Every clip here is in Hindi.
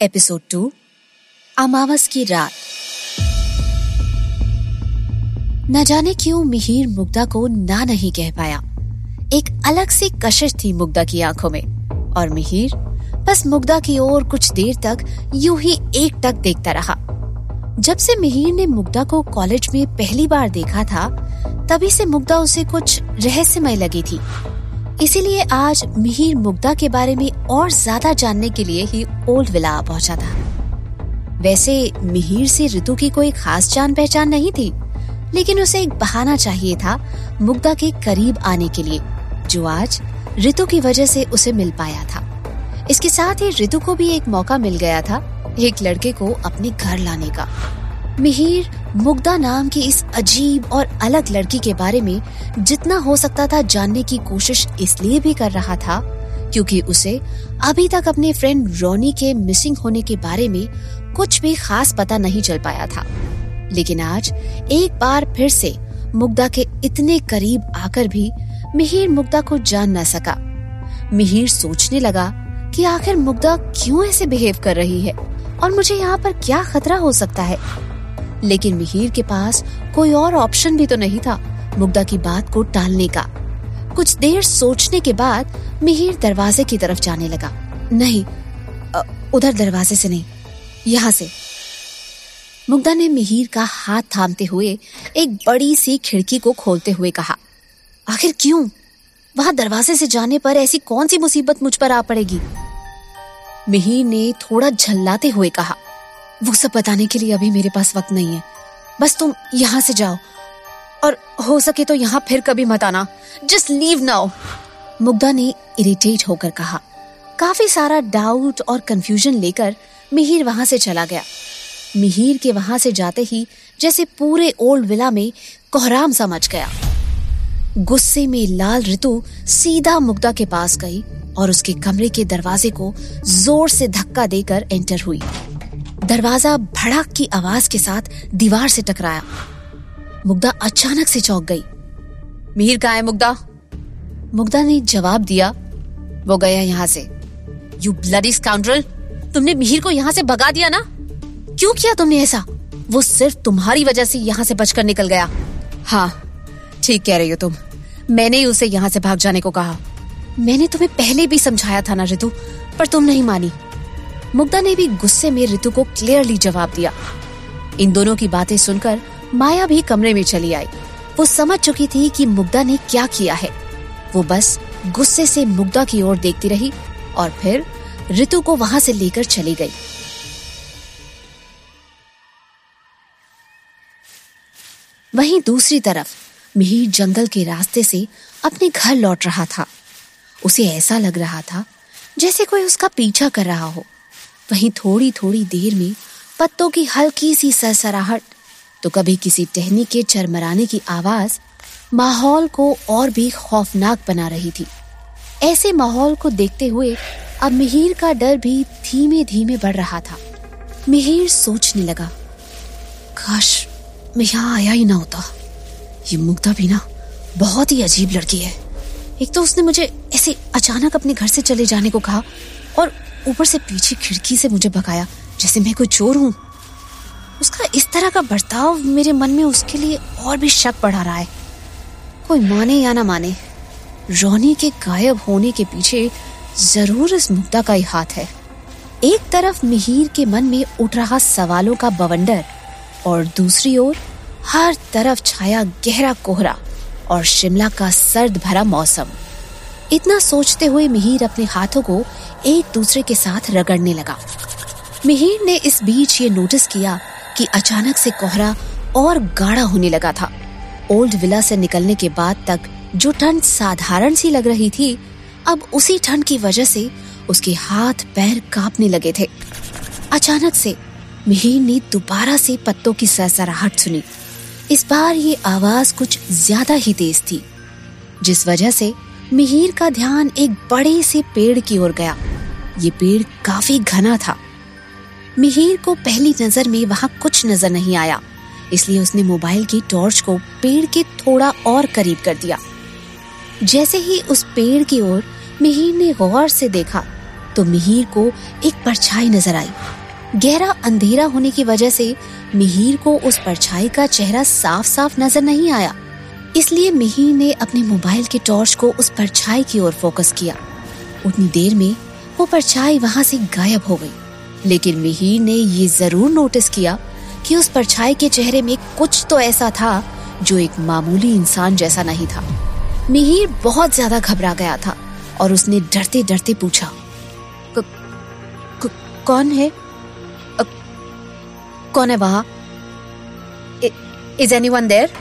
एपिसोड टू अमावस की रात न जाने क्यों मिहिर मुग्धा को ना नहीं कह पाया। एक अलग सी कशिश थी मुग्धा की आँखों में, और मिहिर बस मुग्धा की ओर कुछ देर तक यूँ ही एक टक देखता रहा। जब से मिहिर ने मुग्धा को कॉलेज में पहली बार देखा था, तभी से मुग्धा उसे कुछ रहस्यमय लगी थी। इसीलिए आज मिहिर मुग्धा के बारे में और ज़्यादा जानने के लिए ही ओल्ड विला पहुँचा था। वैसे मिहिर से ऋतु की कोई खास जान पहचान नहीं थी, लेकिन उसे एक बहाना चाहिए था मुग्धा के करीब आने के लिए, जो आज ऋतु की वजह से उसे मिल पाया था। इसके साथ ही ऋतु को भी एक मौका मिल गया था एक लड़के को अपने घर लाने का। मिहिर मुग्धा नाम की इस अजीब और अलग लड़की के बारे में जितना हो सकता था जानने की कोशिश इसलिए भी कर रहा था, क्योंकि उसे अभी तक अपने फ्रेंड रोनी के मिसिंग होने के बारे में कुछ भी खास पता नहीं चल पाया था। लेकिन आज, एक बार फिर से मुग्धा के इतने करीब आकर भी मिहिर मुग्धा को जान न सका। मिहिर सोचने लगा कि आखिर मुग्धा क्यों ऐसे बिहेव कर रही है और मुझे यहाँ पर क्या खतरा हो सकता है? लेकिन मिहिर के पास कोई और ऑप्शन भी तो नहीं था मुग्धा की बात को टालने का। कुछ देर सोचने के बाद मिहिर दरवाजे की तरफ़ जाने लगा। नहीं उधर दरवाजे से नहीं, यहाँ से। मुग्धा ने मिहिर का हाथ थामते हुए एक बड़ी सी खिड़की को खोलते हुए कहा, आखिर क्यों? वहाँ दरवाजे से जाने पर ऐसी कौन सी मुसीबत मुझ पर आ पड़ेगी? मिहिर ने थोड़ा झल्लाते हुए कहा वो सब बताने के लिए अभी मेरे पास वक्त नहीं है। बस तुम यहाँ से जाओ। और हो सके तो यहाँ फिर कभी मत आना। जस्ट लीव नाउ मुग्धा ने इरिटेट होकर कहा। काफ़ी सारा डाउट और कंफ्यूजन लेकर मिहिर वहाँ से चला गया। मिहिर के वहाँ से जाते ही जैसे पूरे ओल्ड विला में कोहराम सा मच गया। गुस्से में लाल ऋतु सीधा मुग्धा के पास गई और उसके कमरे के दरवाजे को ज़ोर से धक्का देकर एंटर हुई। दरवाज़ा भड़क की आवाज़ के साथ दीवार से टकराया। मुग्धा अचानक से चौंक गई। मिहिर कहा है मुग्धा? मुग्धा ने जवाब दिया वो गया यहाँ से। यू ब्लडी स्काउंड्रल तुमने मिहिर को यहाँ से भगा दिया ना? क्यों किया तुमने ऐसा? वो सिर्फ़ तुम्हारी वजह से यहाँ से बचकर निकल गया। हाँ ठीक कह रही हो तुम। मैंने ही उसे यहाँ से भाग जाने को कहा। मैंने तुम्हें पहले भी समझाया था ना ऋतु पर तुम नहीं मानी। मुग्धा ने भी गुस्से में ऋतु को क्लियरली जवाब दिया। इन दोनों की बातें सुनकर माया भी कमरे में चली आई। वो समझ चुकी थी कि मुग्धा ने क्या किया है। वो बस गुस्से से मुग्धा की ओर देखती रही और फिर ऋतु को वहाँ से लेकर चली गई। वहीं दूसरी तरफ़ मिहिर जंगल के रास्ते से अपने घर लौट रहा था। उसे ऐसा लग रहा था जैसे कोई उसका पीछा कर रहा हो। वहीं थोड़ी थोड़ी देर में पत्तों की हल्की सी सरसराहट तो कभी किसी टहनी के चरमराने की आवाज़ माहौल को और भी खौफनाक बना रही थी। ऐसे माहौल को देखते हुए अब मिहिर का डर भी धीमे धीमे बढ़ रहा था। मिहिर सोचने लगा, काश मैं यहाँ आया ही ना होता। ये मुग्धा भी ना बहुत ही अजीब लड़की है। एक तो उसने मुझे ऐसे अचानक अपने घर से चले जाने को कहा और ऊपर से पीछे खिड़की से मुझे भगाया, जैसे मैं कोई चोर हूँ। उसका इस तरह का बर्ताव मेरे मन में उसके लिए और भी शक बढ़ा रहा है। कोई माने या ना माने, रोनी के गायब होने के पीछे ज़रूर इस मुद्दा का ही हाथ है। एक तरफ़ मिहिर के मन में उठ रहा सवालों का बवंडर, और दूसरी ओर हर तरफ़ छाया गहरा कोहरा और शिमला का सर्द भरा मौसम। इतना सोचते हुए मिहिर अपने हाथों को एक दूसरे के साथ रगड़ने लगा। मिहिर ने इस बीच ये नोटिस किया कि अचानक से कोहरा और गाढ़ा होने लगा था। ओल्ड विला से निकलने के बाद तक जो ठंड साधारण सी लग रही थी, अब उसी ठंड की वजह से उसके हाथ पैर कांपने लगे थे। अचानक से मिहिर ने दोबारा से पत्तों की सरसराहट सुनी। इस बार ये आवाज़ कुछ ज़्यादा ही तेज थी, जिस वजह से मिहिर का ध्यान एक बड़े से पेड़ की ओर गया। ये पेड़ काफ़ी घना था। मिहिर को पहली नज़र में वहाँ कुछ नज़र नहीं आया, इसलिए उसने मोबाइल की टॉर्च को पेड़ के थोड़ा और करीब कर दिया। जैसे ही उस पेड़ की ओर मिहिर ने गौर से देखा तो मिहिर को एक परछाई नज़र आई। गहरा अंधेरा होने की वजह से मिहिर को उस परछाई का चेहरा साफ़ साफ़ नज़र नहीं आया। इसलिए मिहिर ने अपने मोबाइल के टॉर्च को उस परछाई की ओर फोकस किया। उतनी देर में वो परछाई वहाँ से गायब हो गई। लेकिन मिहिर ने ये ज़रूर नोटिस किया कि उस परछाई के चेहरे में कुछ तो ऐसा था जो एक मामूली इंसान जैसा नहीं था। मिहिर बहुत ज़्यादा घबरा गया था और उसने डरते डरते पूछा क, क, कौन है? अ, कौन है वहाँ? इज़ एनी वन देर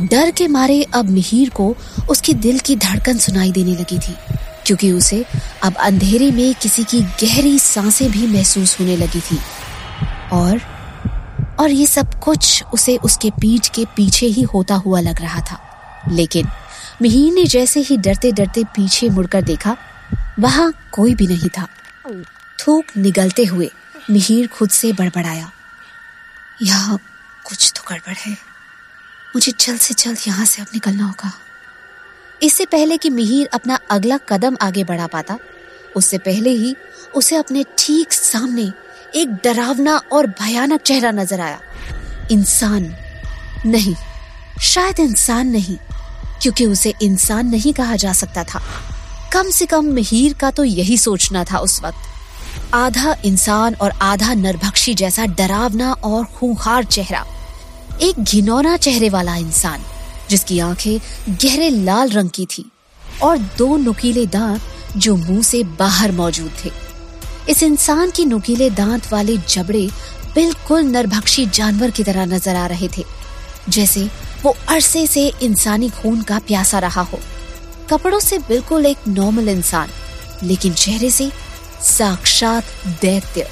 डर के मारे अब मिहिर को उसके दिल की धड़कन सुनाई देने लगी थी, क्योंकि उसे अब अंधेरे में किसी की गहरी साँसें भी महसूस होने लगी थी। और और ये सब कुछ उसे उसके पीठ के पीछे ही होता हुआ लग रहा था। लेकिन मिहिर ने जैसे ही डरते डरते पीछे मुड़कर देखा, वहाँ कोई भी नहीं था। थूक निगलते हुए मिहिर खुद से बड़बड़ाया, यहाँ कुछ तो गड़बड़ है। मुझे जल्द से जल्द यहाँ से अब निकलना होगा। इससे पहले कि मिहिर अपना अगला कदम आगे बढ़ा पाता, उससे पहले ही उसे अपने ठीक सामने एक डरावना और भयानक चेहरा नज़र आया। इंसान नहीं, शायद इंसान नहीं, क्योंकि उसे इंसान नहीं कहा जा सकता था। कम से कम मिहिर का तो यही सोचना था उस वक्त। आधा इंसान और आधा नरभक्षी जैसा डरावना और खूंखार चेहरा। एक घिनौना चेहरे वाला इंसान, जिसकी आँखें गहरे लाल रंग की थी और दो नुकीले दांत जो मुँह से बाहर मौजूद थे। इस इंसान की नुकीले दांत वाले जबड़े बिल्कुल नरभक्षी जानवर की तरह नज़र आ रहे थे, जैसे वो अरसे से इंसानी खून का प्यासा रहा हो। कपड़ों से बिल्कुल एक नॉर्मल इंसान, लेकिन चेहरे से साक्षात दैत्य।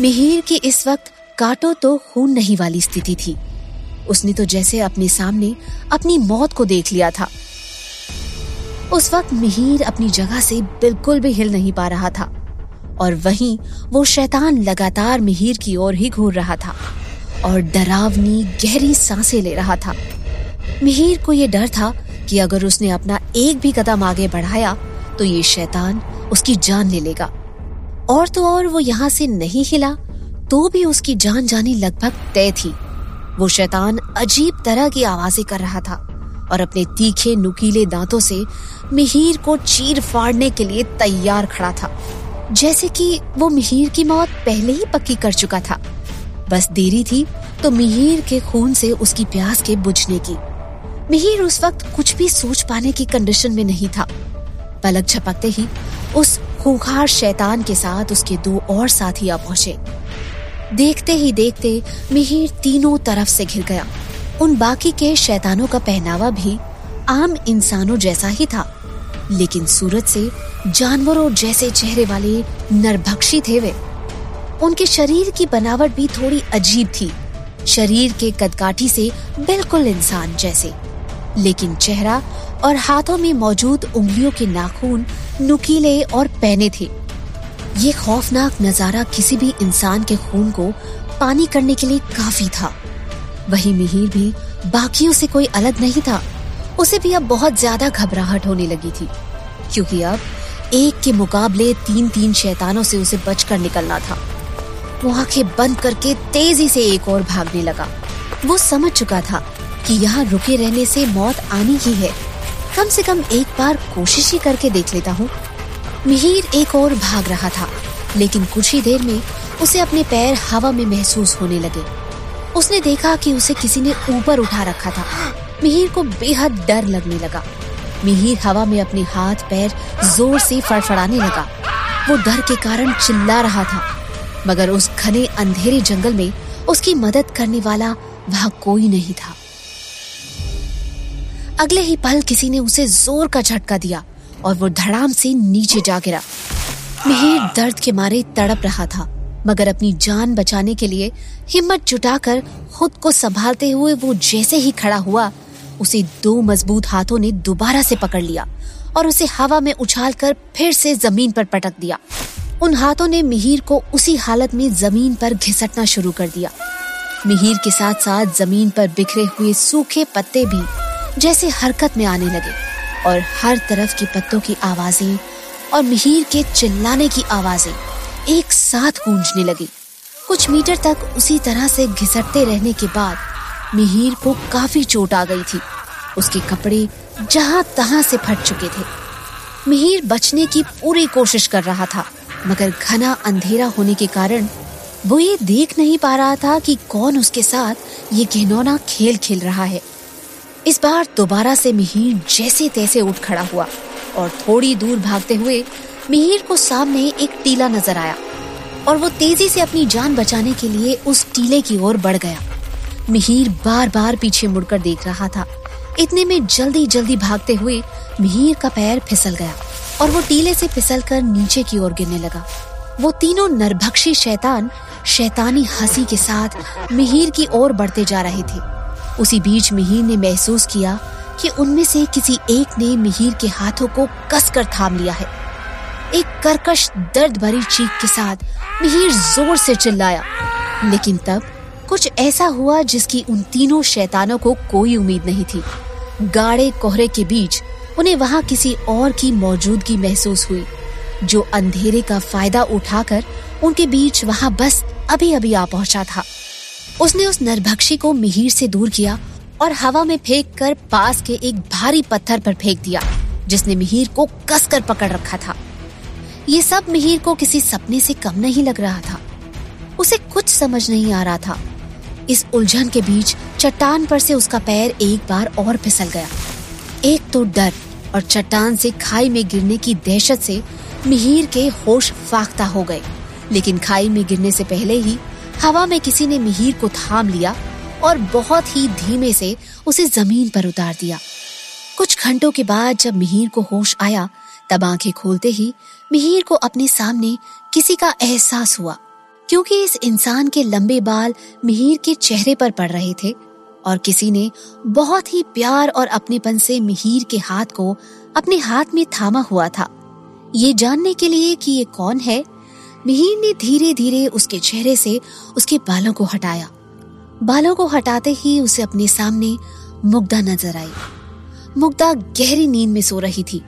मिहिर की इस वक्त काटो तो खून नहीं वाली स्थिति थी। उसने तो जैसे अपने सामने अपनी मौत को देख लिया था। उस वक्त मिहिर अपनी जगह से बिल्कुल भी हिल नहीं पा रहा था, और वहीं वो शैतान लगातार मिहिर की ओर ही घूर रहा था और डरावनी गहरी साँसें ले रहा था। मिहिर को ये डर था कि अगर उसने अपना एक भी कदम आगे बढ़ाया तो ये शैतान उसकी जान ले लेगा। और तो और वो यहाँ से नहीं हिला तो भी उसकी जान जानी लगभग तय थी। वो शैतान अजीब तरह की आवाज़ें कर रहा था और अपने तीखे नुकीले दांतों से मिहिर को चीर फाड़ने के लिए तैयार खड़ा था। जैसे कि वो मिहिर की मौत पहले ही पक्की कर चुका था। बस देरी थी तो मिहिर के खून से उसकी प्यास के बुझने की। मिहिर उस वक्त कुछ भी सोच पाने की कंडीशन में नहीं था। पलक झपकते ही उस खूंखार शैतान के साथ उसके दो और साथी आ पहुँचे। देखते ही देखते मिहिर तीनों तरफ़ से घिर गया। उन बाकी के शैतानों का पहनावा भी आम इंसानों जैसा ही था। लेकिन सूरत से जानवरों जैसे चेहरे वाले नरभक्षी थे वे। उनके शरीर की बनावट भी थोड़ी अजीब थी। शरीर के कदकाठी से बिल्कुल इंसान जैसे। लेकिन चेहरा और हाथों में मौजूद उंगलियों के नाखून नुकीले और पहने थे। ये खौफनाक नज़ारा किसी भी इंसान के खून को पानी करने के लिए काफ़ी था। वही मिहिर भी बाकियों से कोई अलग नहीं था। उसे भी अब बहुत ज़्यादा घबराहट होने लगी थी, क्योंकि अब एक के मुकाबले तीन तीन शैतानों से उसे बचकर निकलना था। वो आँखें बंद करके तेज़ी से एक और भागने लगा। वो समझ चुका था कि यहाँ रुके रहने से मौत आनी ही है। कम से कम एक बार कोशिश ही करके देख लेता हूँ मिहिर एक और भाग रहा था, लेकिन कुछ ही देर में उसे अपने पैर हवा में महसूस होने लगे। उसने देखा कि उसे किसी ने ऊपर उठा रखा था। मिहिर को बेहद डर लगने लगा। मिहिर हवा में अपने हाथ पैर ज़ोर से फड़फड़ाने लगा। वो डर के कारण चिल्ला रहा था, मगर उस घने अंधेरे जंगल में उसकी मदद करने वाला वहाँ कोई नहीं था। अगले ही पल किसी ने उसे ज़ोर का झटका दिया। और वो धड़ाम से नीचे जा गिरा। मिहिर दर्द के मारे तड़प रहा था, मगर अपनी जान बचाने के लिए हिम्मत जुटाकर खुद को संभालते हुए वो जैसे ही खड़ा हुआ, उसे दो मज़बूत हाथों ने दोबारा से पकड़ लिया और उसे हवा में उछालकर फिर से ज़मीन पर पटक दिया। उन हाथों ने मिहिर को उसी हालत में ज़मीन पर घिसटना शुरू कर दिया। मिहिर के साथ साथ ज़मीन पर बिखरे हुए सूखे पत्ते भी जैसे हरकत में आने लगे। और हर तरफ़ की पत्तों की आवाज़ें और मिहिर के चिल्लाने की आवाज़ें एक साथ गूंजने लगी। कुछ मीटर तक उसी तरह से घिसटते रहने के बाद मिहिर को काफ़ी चोट आ गई थी। उसके कपड़े जहाँ तहां से फट चुके थे। मिहिर बचने की पूरी कोशिश कर रहा था, मगर घना अंधेरा होने के कारण वो ये देख नहीं पा रहा था कि कौन उसके साथ ये घिनौना खेल खेल रहा है। इस बार दोबारा से मिहिर जैसे तैसे उठ खड़ा हुआ और थोड़ी दूर भागते हुए मिहिर को सामने एक टीला नज़र आया और वो तेज़ी से अपनी जान बचाने के लिए उस टीले की ओर बढ़ गया। मिहिर बार बार पीछे मुड़कर देख रहा था। इतने में जल्दी जल्दी भागते हुए मिहिर का पैर फिसल गया और वो टीले से फिसल कर नीचे की ओर गिरने लगा। वो तीनों नरभक्षी शैतान, शैतानी हँसी के साथ मिहिर की ओर बढ़ते जा रहे थे। उसी बीच मिहिर ने महसूस किया कि उनमें से किसी एक ने मिहिर के हाथों को कसकर थाम लिया है। एक करकश दर्द भरी चीख के साथ मिहिर ज़ोर से चिल्लाया। लेकिन तब कुछ ऐसा हुआ जिसकी उन तीनों शैतानों को कोई उम्मीद नहीं थी। गाढ़े कोहरे के बीच उन्हें वहाँ किसी और की मौजूदगी महसूस हुई, जो अंधेरे का फ़ायदा उठाकर उनके बीच वहाँ बस अभी अभी आ पहुँचा था। उसने उस नरभक्षी को मिहिर से दूर किया और हवा में फेंक कर पास के एक भारी पत्थर पर फेंक दिया, जिसने मिहिर को कसकर पकड़ रखा था। ये सब मिहिर को किसी सपने से कम नहीं लग रहा था। उसे कुछ समझ नहीं आ रहा था। इस उलझन के बीच चट्टान पर से उसका पैर एक बार और फिसल गया। एक तो डर और चट्टान से खाई में गिरने की दहशत से मिहिर के होश फाख्ता हो गए, लेकिन खाई में गिरने से पहले ही हवा में किसी ने मिहिर को थाम लिया और बहुत ही धीमे से उसे ज़मीन पर उतार दिया। कुछ घंटों के बाद जब मिहिर को होश आया, तब आँखें खोलते ही मिहिर को अपने सामने किसी का एहसास हुआ, क्योंकि इस इंसान के लंबे बाल मिहिर के चेहरे पर पड़ रहे थे और किसी ने बहुत ही प्यार और अपनेपन से मिहिर के हाथ को अपने हाथ में थामा हुआ था। ये जानने के लिए कि ये कौन है मिहिर ने धीरे धीरे उसके चेहरे से उसके बालों को हटाया। बालों को हटाते ही उसे अपने सामने मुग्धा नज़र आई। मुग्धा गहरी नींद में सो रही थी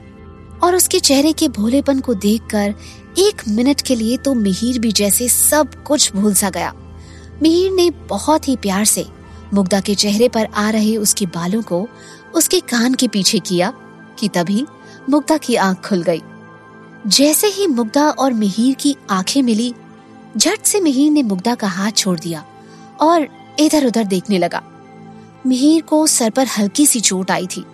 और उसके चेहरे के भोलेपन को देखकर एक मिनट के लिए तो मिहिर भी जैसे सब कुछ भूल सा गया। मिहिर ने बहुत ही प्यार से मुग्धा के चेहरे पर आ रहे उसके बालों को उसके कान के पीछे किया कि तभी मुग्धा की आँख खुल गई। जैसे ही मुग्धा और मिहिर की आँखें मिली, झट से मिहिर ने मुग्धा का हाथ छोड़ दिया और इधर उधर देखने लगा। मिहिर को सर पर हल्की सी चोट आई थी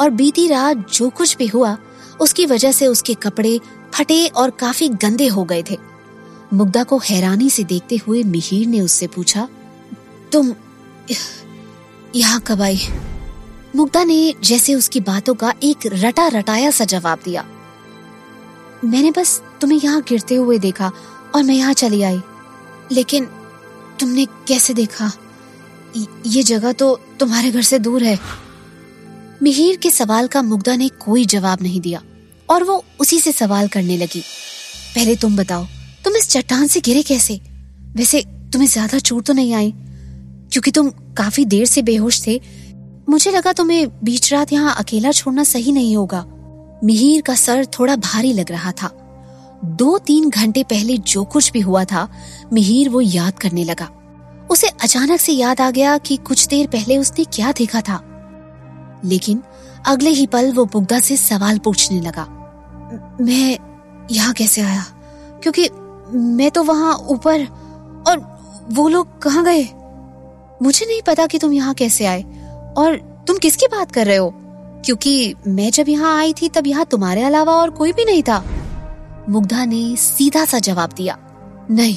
और बीती रात जो कुछ भी हुआ, उसकी वजह से उसके कपड़े फटे और काफ़ी गंदे हो गए थे। मुग्धा को हैरानी से देखते हुए मिहिर ने उससे पूछा, तुम यहाँ कब आई? मुग्धा ने जैसे उसकी बातों का एक रटा रटाया सा जवाब दिया। मैंने बस तुम्हें यहाँ गिरते हुए देखा और मैं यहाँ चली आई। लेकिन तुमने कैसे देखा? ये जगह तो तुम्हारे घर से दूर है। मिहिर के सवाल का मुग्धा ने कोई जवाब नहीं दिया और वो उसी से सवाल करने लगी। पहले तुम बताओ, तुम इस चट्टान से गिरे कैसे? वैसे तुम्हें ज़्यादा चोट तो नहीं आई? क्योंकि तुम काफ़ी देर से बेहोश थे, मुझे लगा तुम्हें बीच रात यहाँ अकेला छोड़ना सही नहीं होगा। मिहिर का सर थोड़ा भारी लग रहा था। दो तीन घंटे पहले जो कुछ भी हुआ था, मिहिर वो याद करने लगा। उसे अचानक से याद आ गया कि कुछ देर पहले उसने क्या देखा था। लेकिन अगले ही पल वो बुग्धा से सवाल पूछने लगा, मैं यहाँ कैसे आया? क्योंकि मैं तो वहाँ ऊपर और वो लोग कहाँ गए? मुझे नहीं पता कि तुम यहाँ कैसे आए। और तुम किसकी बात कर रहे हो? क्योंकि मैं जब यहाँ आई थी, तब यहाँ तुम्हारे अलावा और कोई भी नहीं था। मुग्धा ने सीधा सा जवाब दिया, नहीं,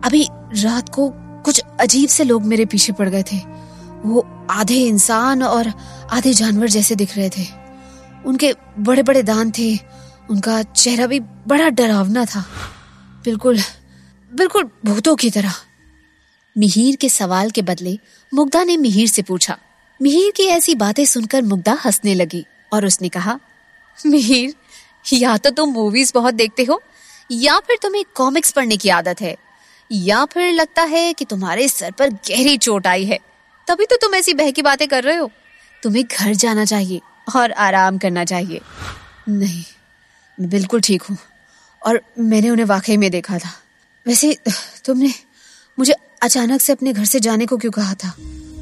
अभी रात को कुछ अजीब से लोग मेरे पीछे पड़ गए थे। वो आधे इंसान और आधे जानवर जैसे दिख रहे थे। उनके बड़े बड़े दांत थे, उनका चेहरा भी बड़ा डरावना था। बिल्कुल बिल्कुल भूतों की तरह। मिहिर के सवाल के बदले मुग्धा ने मिहिर से पूछा मिहिर की ऐसी बातें सुनकर मुग्धा हंसने लगी और उसने कहा मिहिर या तो तुम मूवीज़ बहुत देखते हो, या फिर तुम्हें कॉमिक्स पढ़ने की आदत है, या फिर लगता है कि तुम्हारे सर पर गहरी चोट आई है। तभी तो तुम ऐसी बह की बातें कर रहे हो। तुम्हें घर जाना चाहिए और आराम करना चाहिए। नहीं, मैं बिल्कुल ठीक हूँ और मैंने उन्हें वाकई में देखा था। वैसे, तुमने मुझे अचानक से अपने घर से जाने को क्यों कहा था?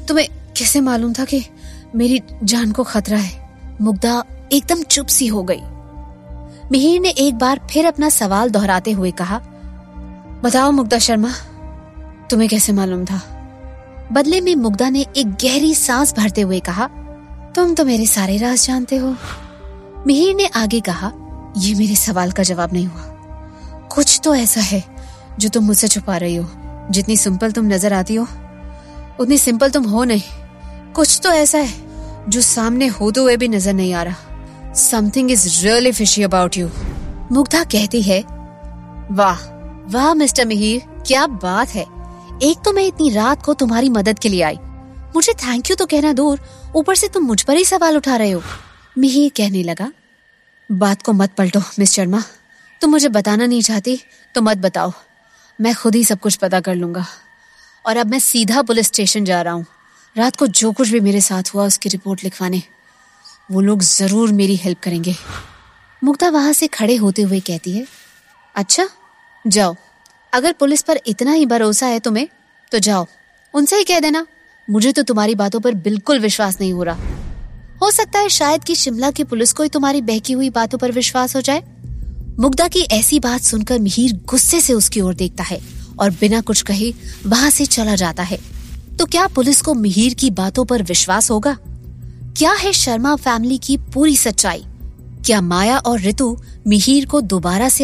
तुम्हें कैसे मालूम था कि मेरी जान को खतरा है? मुग्धा एकदम चुप सी हो गई। मिहिर ने एक बार फिर अपना सवाल दोहराते हुए कहा, बताओ मुग्धा शर्मा, तुम्हें कैसे मालूम था? बदले में मुग्धा ने एक गहरी सांस भरते हुए कहा, तुम तो मेरे सारे राज जानते हो। मिहिर ने आगे कहा यह मेरे सवाल का जवाब नहीं हुआ। कुछ तो ऐसा है जो तुम मुझसे छुपा रही हो, जितनी सिंपल तुम नज़र आती हो। उतनी सिंपल तुम हो नहीं। कुछ तो ऐसा है, जो सामने होते हुए भी नज़र नहीं आ रहा। Something is really fishy about you Mugdha कहती है, वाह वाह, मिस्टर मिहिर, क्या बात है। एक तो मैं इतनी रात को तुम्हारी मदद के लिए आई। मुझे थैंक यू तो कहना दूर, ऊपर से तुम मुझ पर ही सवाल उठा रहे हो। मिहिर कहने लगा, बात को मत पलटो मिस शर्मा तुम मुझे बताना नहीं चाहती तो मत बताओ। मैं खुद ही सब कुछ पता कर लूँगा। और अब मैं सीधा पुलिस स्टेशन जा रहा हूँ। रात को जो कुछ भी मेरे साथ हुआ, उसकी रिपोर्ट लिखवाने। वो लोग ज़रूर मेरी हेल्प करेंगे। मुक्ता वहाँ से खड़े होते हुए कहती है अच्छा जाओ। अगर पुलिस पर इतना ही भरोसा है तुम्हें तो जाओ। उनसे ही कह देना। मुझे तो तुम्हारी बातों पर बिल्कुल विश्वास नहीं हो रहा। हो सकता है शायद कि शिमला की पुलिस को ही तुम्हारी बहकी हुई बातों पर विश्वास हो जाए। मुग्धा की ऐसी बात सुनकर मिहिर गुस्से से उसकी ओर देखता है। और बिना कुछ कहे वहाँ से चला जाता है। तो क्या पुलिस को मिहिर की बातों पर विश्वास होगा? क्या है शर्मा फैमिली की पूरी सच्चाई? क्या माया और ऋतु मिहिर को दोबारा से